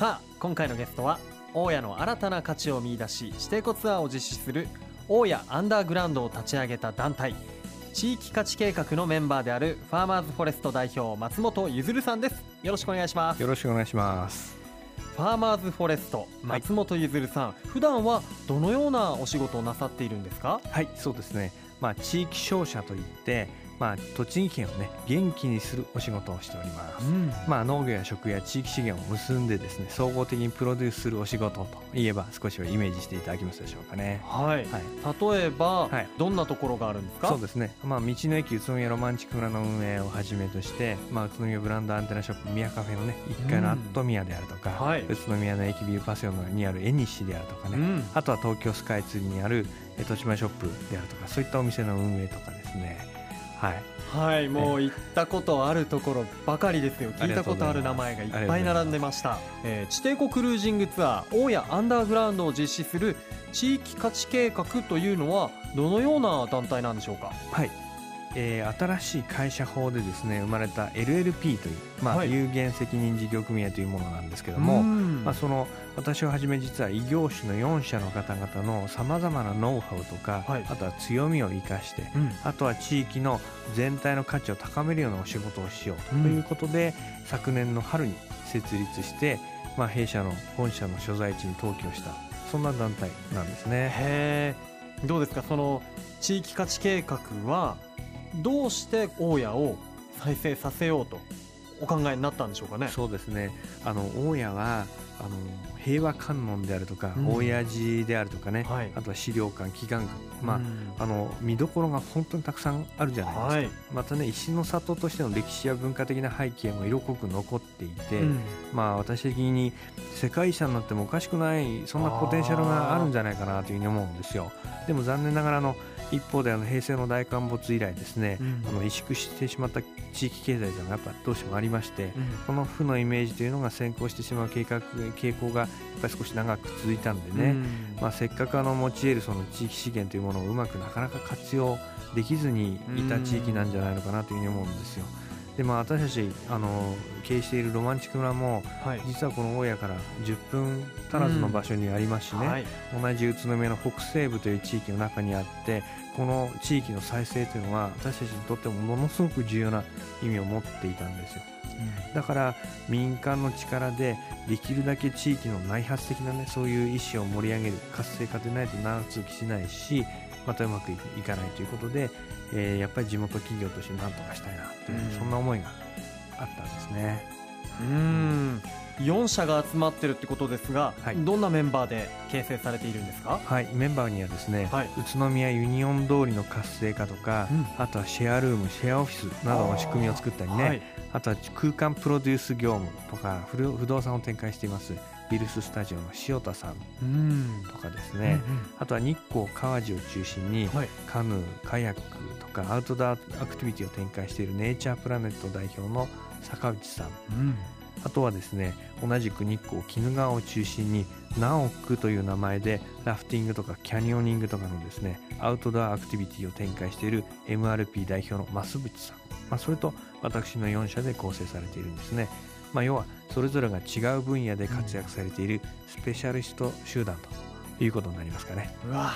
さあ今回のゲストは大家の新たな価値を見出し指定庫ツアーを実施する大家アンダーグラウンドを立ち上げた団体地域価値計画のメンバーであるファーマーズフォレスト代表松本ゆずるさんです。よろしくお願いします。よろしくお願いします。ファーマーズフォレスト松本ゆずるさん、普段はどのようなお仕事をなさっているんですか？はいそうですね。まあ地域商社といってまあ、栃木県をね元気にするお仕事をしております、うん、まあ、農業や食や地域資源を結んでですね総合的にプロデュースするお仕事といえば少しはイメージしていただけますでしょうかね。はい、はい、例えば、はい、どんなところがあるんですか？そうですね、まあ、道の駅宇都宮ロマンチック村の運営をはじめとして、まあ、宇都宮ブランドアンテナショップ宮カフェのね1階のアットミヤであるとか、うんはい、宇都宮の駅ビューパセオにあるエニシであるとかね、うん、あとは東京スカイツリーにある豊島ショップであるとかそういったお店の運営とかですねはい。はいもう行ったことあるところばかりですよ。聞いたことある名前がいっぱい並んでました、えー、地底湖クルージングツアー大谷アンダーグラウンドを実施する地域価値計画というのはどのような団体なんでしょうか？はいえー、新しい会社法でですね生まれた LLP という、まあ、はい、有限責任事業組合というものなんですけども、まあ、その私をはじめ実は異業種の4社の方々のさまざまなノウハウとか、はい、あとは強みを生かして、うん、あとは地域の全体の価値を高めるようなお仕事をしようということで、うん、昨年の春に設立して、まあ、弊社の本社の所在地に登記をしたそんな団体なんですね。へどうですか？その地域価値計画はどうして大家を再生させようとお考えになったんでしょうかね？そうですね。あの大家はあの平和観音であるとか、うん、親父であるとかね、はい、あとは資料館祈願館、まあ、うん、あの見どころが本当にたくさんあるじゃないですか、はい、またね石の里としての歴史や文化的な背景も色濃く残っていて、うん、まあ私的に世界遺産になってもおかしくないそんなポテンシャルがあるんじゃないかなというふうに思うんですよ。でも残念ながらの一方であの平成の大陥没以来ですね、うん、あの萎縮してしまった地域経済というのがやっぱどうしてもありまして、うん、この負のイメージというのが先行してしまう計画傾向がやっぱり少し長く続いたんでね、うん、まあ、せっかくあの持ち得るその地域資源というものをうまくなかなか活用できずにいた地域なんじゃないのかなというふうに思うんですよ。でまあ、私たちあの経営しているロマンチック村も、はい、実はこの大家から10分足らずの場所にありますしね、うん。はい、同じ宇都宮の北西部という地域の中にあってこの地域の再生というのは私たちにとってもものすごく重要な意味を持っていたんですよ、うん、だから民間の力でできるだけ地域の内発的なねそういう意思を盛り上げる活性化でないと長続きしないしまたうまくいかないということで、えー、やっぱり地元企業として何とかしたいなという、うん、そんな思いがあったんですね。うん。4社が集まってるってことですが、はい、どんなメンバーで形成されているんですか？はい。メンバーにはですね、はい、宇都宮ユニオン通りの活性化とか、うん、あとはシェアルームシェアオフィスなどの仕組みを作ったりねあはい、あとは空間プロデュース業務とか不動産を展開していますビルススタジオの塩田さんとかですね、うんうん、あとは日光川地を中心に、カヌーカヤックとかアウトドアアクティビティを展開しているネイチャープラネット代表の坂内さん、うん。あとはですね同じく日光鬼怒川を中心にナオックという名前でラフティングとかキャニオニングとかのですねアウトドアアクティビティを展開している MRP 代表の増渕さん、まあ、それと私の4社で構成されているんですね、まあ、要はそれぞれが違う分野で活躍されているスペシャリスト集団ということになりますかね。うわ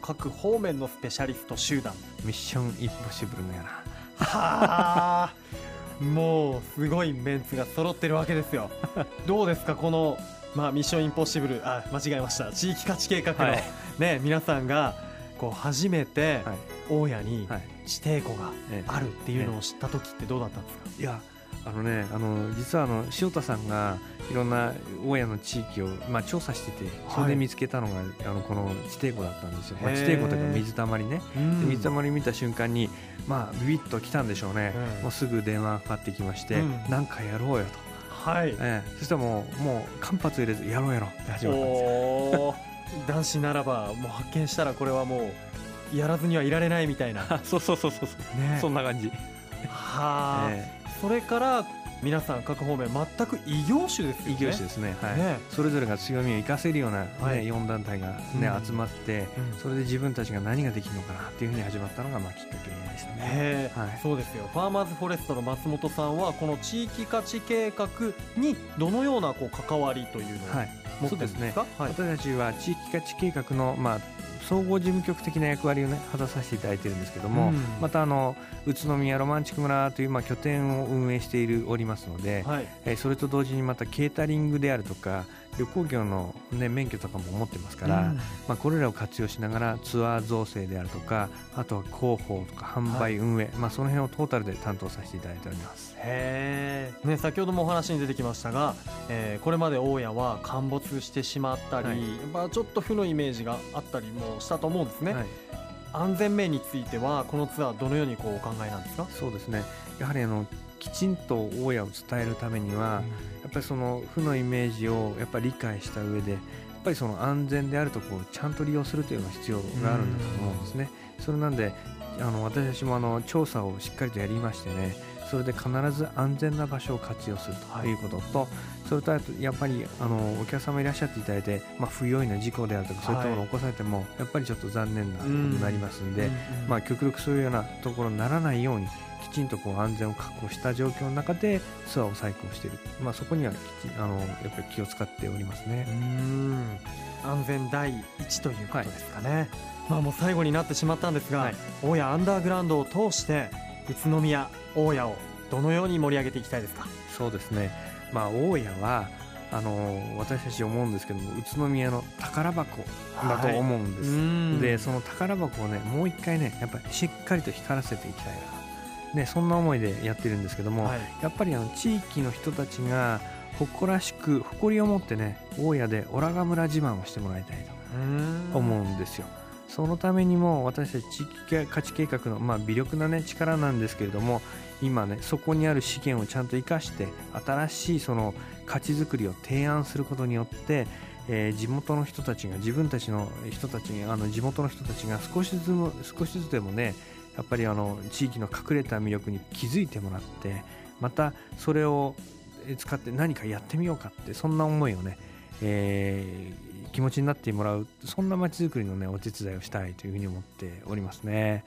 各方面のスペシャリスト集団。ミッションインポッシブルのようなはあ もうすごいメンツが揃ってるわけですよ。どうですかこの、まあ、ミッションインポッシブルあ間違えました。地域価値計画の、はい、ね、皆さんがこう初めて大家に地底湖があるっていうのを知った時ってどうだったんですか、いやあのねあの実はあの塩田さんがいろんな大家の地域を、まあ、調査しててそれで見つけたのが、はい、あのこの地底湖だったんですよ、まあ、地底湖というか水たまりね、水たまり見た瞬間に、まあ、ビビッと来たんでしょうね、もうすぐ電話がかかってきまして何、うん、かやろうよと。はい、ええ、そしたらもうもう間髪入れずやろうやろうって始まったんですよ。男子ならばもう発見したらこれはもうやらずにはいられないみたいな。そうそうそうそう、ね、そんな感じ。はあ、ええそれから皆さん各方面全く異業種ですよね。異業種ですね,、はい、ね。それぞれが強みを生かせるような、ねはい、4団体が、ね、うん、集まって、うん、それで自分たちが何ができるのかなっていうふうに始まったのがまあきっかけでしたね、はい、そうですよ。ファーマーズフォレストの松本さんはこの地域価値計画にどのようなこう関わりというのを持ってるんですか、はい、私たちは地域価値計画の、まあ、総合事務局的な役割を、ね、果たさせていただいているんですけども、うん、またあの宇都宮ロマンチック村という、まあ、拠点を運営しているおりますので、はい、えそれと同時にまたケータリングであるとか旅行業の、ね、免許とかも持ってますから、うん、まあ、これらを活用しながらツアー造成であるとかあとは広報とか販売運営、はい、まあ、その辺をトータルで担当させていただいております。へね、先ほどもお話に出てきましたが、えー、これまで大家は陥没してしまったり、はい、まあ、ちょっと負のイメージがあったりもしたと思うんですね。はい。安全面についてはこのツアーどのようにこうお考えなんですか？そうですね。やはりあのきちんと大家を伝えるためには、やっぱりその負のイメージをやっぱり理解した上でやっぱりその安全であるところをちゃんと利用するというのが必要があるんだと思うんですね。それなんであの私たちもあの調査をしっかりとやりましてねそれで必ず安全な場所を活用するとい。うことと、はい、それとやっぱりあのお客様いらっしゃっていただいて、まあ、不用意な事故であるとかそういったものを起こされても、やっぱりちょっと残念なことになりますんで、まあ、極力そういうようなところにならないようにきちんとこう安全を確保した状況の中でツアーを再興している、まあ、そこにはあのやっぱり気を使っておりますね。安全第一ということですかね、はい、まあ、もう最後になってしまったんですが、はい、大谷アンダーグラウンドを通して宇都宮大家をどのように盛り上げていきたいですか？そうですね、まあ、大家はあの私たち思うんですけども宇都宮の宝箱だと思うんです、はい、でその宝箱をねもう一回ねやっぱりしっかりと光らせていきたいなね、そんな思いでやってるんですけども、はい、やっぱりあの地域の人たちが誇らしく誇りを持ってね大家でオラガ村自慢をしてもらいたいと思うんですよ。そのためにも私たち地域価値計画の、まあ、微力な、ね、力なんですけれども今ねそこにある資源をちゃんと生かして新しいその価値づくりを提案することによってえー、地元の人たちが自分たちの人たちにあの地元の人たちが少しずつも少しずつでもねやっぱりあの地域の隠れた魅力に気づいてもらってまたそれを使って何かやってみようかってそんな思いをね、えー、気持ちになってもらうそんな街づくりのねお手伝いをしたいというふうに思っておりますね。